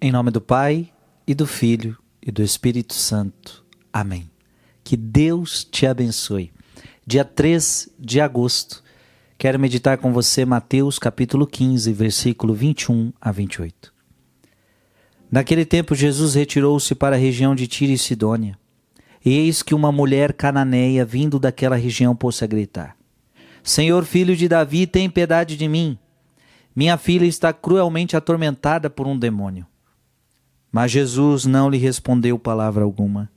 Em nome do Pai, e do Filho, e do Espírito Santo. Amém. Que Deus te abençoe. Dia 3 de agosto, quero meditar com você Mateus capítulo 15, versículo 21 a 28. Naquele tempo, Jesus retirou-se para a região de Tiro e Sidônia. E eis que uma mulher cananeia, vindo daquela região, pôs-se a gritar: Senhor, filho de Davi, tem piedade de mim. Minha filha está cruelmente atormentada por um demônio. Mas Jesus não lhe respondeu palavra alguma.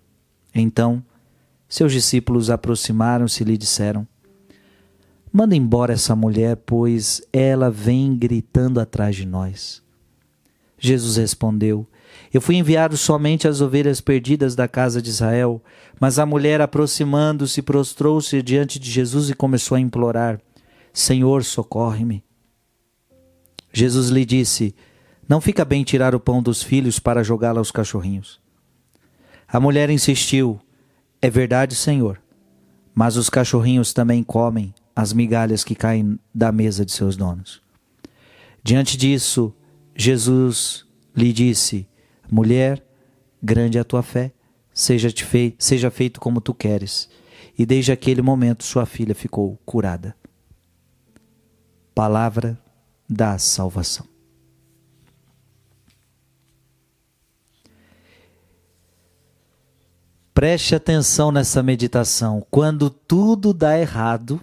Então, seus discípulos aproximaram-se e lhe disseram: Manda embora essa mulher, pois ela vem gritando atrás de nós. Jesus respondeu: Eu fui enviado somente às ovelhas perdidas da casa de Israel. Mas a mulher, aproximando-se, prostrou-se diante de Jesus e começou a implorar: Senhor, socorre-me. Jesus lhe disse: não fica bem tirar o pão dos filhos para jogá-lo aos cachorrinhos. A mulher insistiu: É verdade, Senhor, mas os cachorrinhos também comem as migalhas que caem da mesa de seus donos. Diante disso, Jesus lhe disse: Mulher, grande é a tua fé, seja, feito, seja feito como tu queres. E desde aquele momento sua filha ficou curada. Palavra da salvação. Preste atenção nessa meditação. Quando tudo dá errado,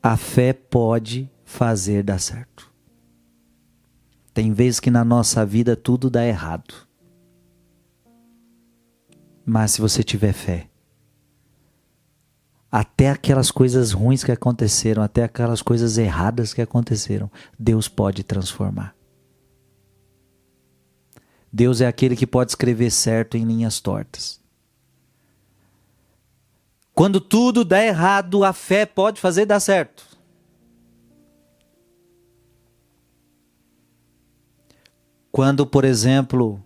a fé pode fazer dar certo. Tem vezes que na nossa vida tudo dá errado. Mas se você tiver fé, até aquelas coisas ruins que aconteceram, até aquelas coisas erradas que aconteceram, Deus pode transformar. Deus é aquele que pode escrever certo em linhas tortas. Quando tudo dá errado, a fé pode fazer dar certo. Quando, por exemplo,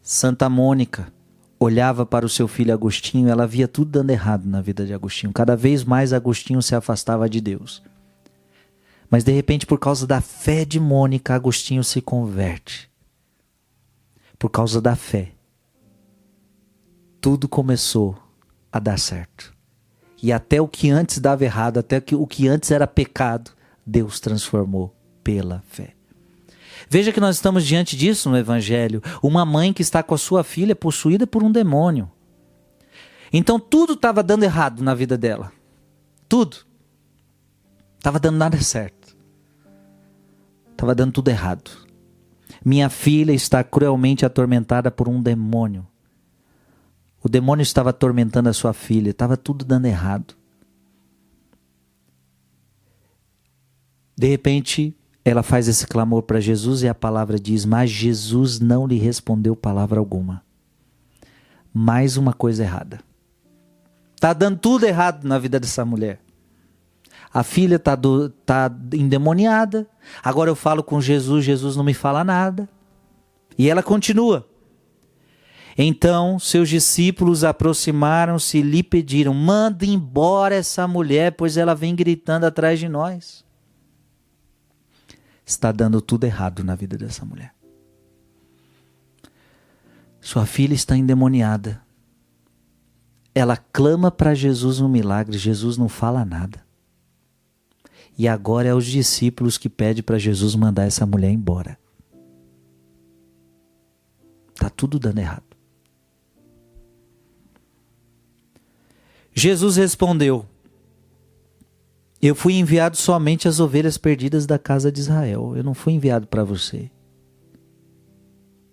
Santa Mônica olhava para o seu filho Agostinho, ela via tudo dando errado na vida de Agostinho. Cada vez mais Agostinho se afastava de Deus. Mas de repente, por causa da fé de Mônica, Agostinho se converte. Por causa da fé. Tudo começou a dar certo. E até o que antes dava errado, até o que antes era pecado, Deus transformou pela fé. Veja que nós estamos diante disso no Evangelho. Uma mãe que está com a sua filha possuída por um demônio. Então tudo estava dando errado na vida dela. Tudo. Estava dando nada certo. Estava dando tudo errado. Minha filha está cruelmente atormentada por um demônio. O demônio estava atormentando a sua filha, estava tudo dando errado. De repente, ela faz esse clamor para Jesus e a palavra diz: Mas Jesus não lhe respondeu palavra alguma. Mais uma coisa errada. Está dando tudo errado na vida dessa mulher. A filha está tá endemoniada. Agora eu falo com Jesus, Jesus não me fala nada. E ela continua. Então seus discípulos aproximaram-se e lhe pediram: manda embora essa mulher, pois ela vem gritando atrás de nós. Está dando tudo errado na vida dessa mulher. Sua filha está endemoniada. Ela clama para Jesus um milagre, Jesus não fala nada. E agora é os discípulos que pedem para Jesus mandar essa mulher embora. Tá tudo dando errado. Jesus respondeu: Eu fui enviado somente às ovelhas perdidas da casa de Israel. Eu não fui enviado para você.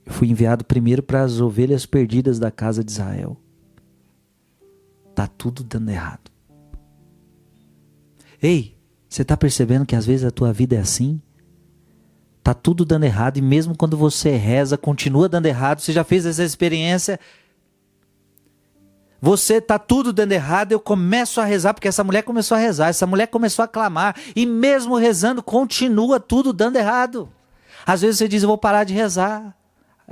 Eu fui enviado primeiro para as ovelhas perdidas da casa de Israel. Tá tudo dando errado. Ei, você está percebendo que às vezes a tua vida é assim? Tá tudo dando errado e mesmo quando você reza, continua dando errado. Você já fez essa experiência? Você tá tudo dando errado, eu começo a rezar, porque essa mulher começou a rezar, essa mulher começou a clamar, e mesmo rezando, continua tudo dando errado. Às vezes você diz, eu vou parar de rezar.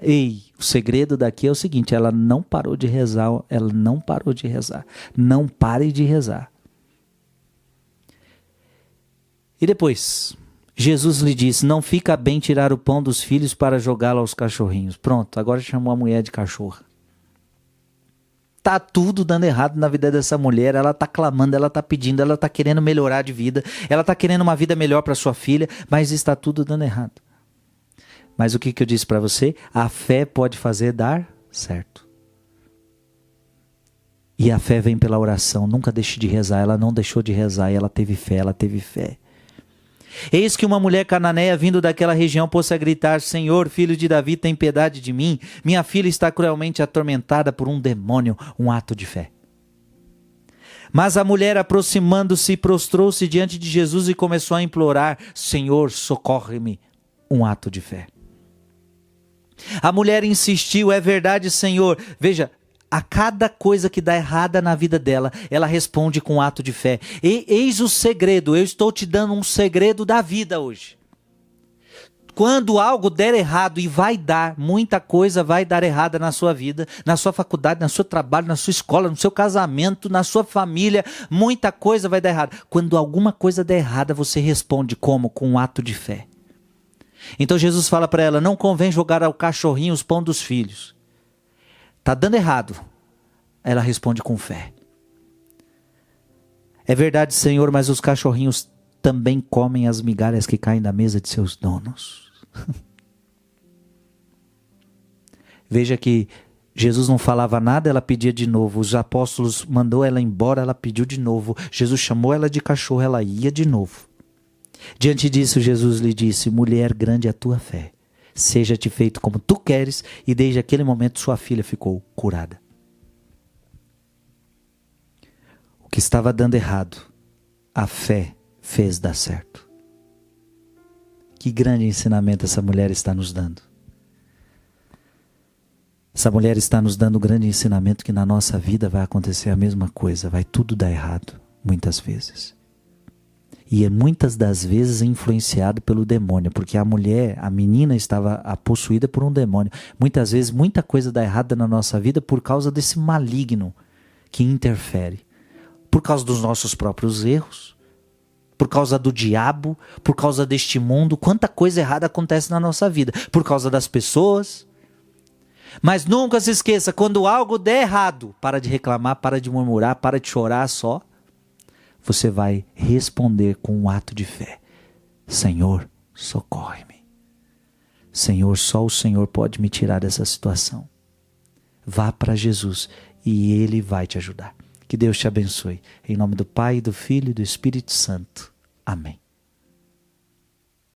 Ei, o segredo daqui é o seguinte: ela não parou de rezar, ela não parou de rezar. Não pare de rezar. E depois, Jesus lhe disse: Não fica bem tirar o pão dos filhos para jogá-lo aos cachorrinhos. Pronto, agora chamou a mulher de cachorra. Tá tudo dando errado na vida dessa mulher. Ela tá clamando, ela tá pedindo, ela tá querendo melhorar de vida, ela tá querendo uma vida melhor para sua filha, mas está tudo dando errado. Mas o que, que eu disse para você? A fé pode fazer dar certo. E a fé vem pela oração. Nunca deixe de rezar. Ela não deixou de rezar ela teve fé, ela teve fé. Eis que uma mulher cananeia vindo daquela região pôs a gritar: Senhor, filho de Davi, tem piedade de mim. Minha filha está cruelmente atormentada por um demônio. Um ato de fé. Mas a mulher, aproximando-se, prostrou-se diante de Jesus e começou a implorar: Senhor, socorre-me. Um ato de fé. A mulher insistiu: É verdade, Senhor. Veja, a cada coisa que dá errada na vida dela, ela responde com um ato de fé. E, eis o segredo, eu estou te dando um segredo da vida hoje. Quando algo der errado e vai dar, muita coisa vai dar errada na sua vida, na sua faculdade, no seu trabalho, na sua escola, no seu casamento, na sua família, muita coisa vai dar errado. Quando alguma coisa der errada, você responde como? Com um ato de fé. Então Jesus fala para ela: não convém jogar ao cachorrinho os pão dos filhos. Tá dando errado. Ela responde com fé. É verdade, Senhor, mas os cachorrinhos também comem as migalhas que caem da mesa de seus donos. Veja que Jesus não falava nada, ela pedia de novo. Os apóstolos mandou ela embora, ela pediu de novo. Jesus chamou ela de cachorro, ela ia de novo. Diante disso, Jesus lhe disse: Mulher, grande é a tua fé seja-te feito como tu queres, e desde aquele momento sua filha ficou curada. O que estava dando errado, a fé fez dar certo. Que grande ensinamento essa mulher está nos dando. Essa mulher está nos dando um grande ensinamento que na nossa vida vai acontecer a mesma coisa, vai tudo dar errado, muitas vezes e é muitas das vezes influenciado pelo demônio, porque a mulher, a menina estava possuída por um demônio. Muitas vezes muita coisa dá errada na nossa vida por causa desse maligno que interfere. Por causa dos nossos próprios erros, por causa do diabo, por causa deste mundo, quanta coisa errada acontece na nossa vida, por causa das pessoas. Mas nunca se esqueça, quando algo der errado, para de reclamar, para de murmurar, para de chorar só você vai responder com um ato de fé: Senhor, socorre-me. Senhor, só o Senhor pode me tirar dessa situação. Vá para Jesus e Ele vai te ajudar. Que Deus te abençoe. Em nome do Pai, do Filho e do Espírito Santo. Amém.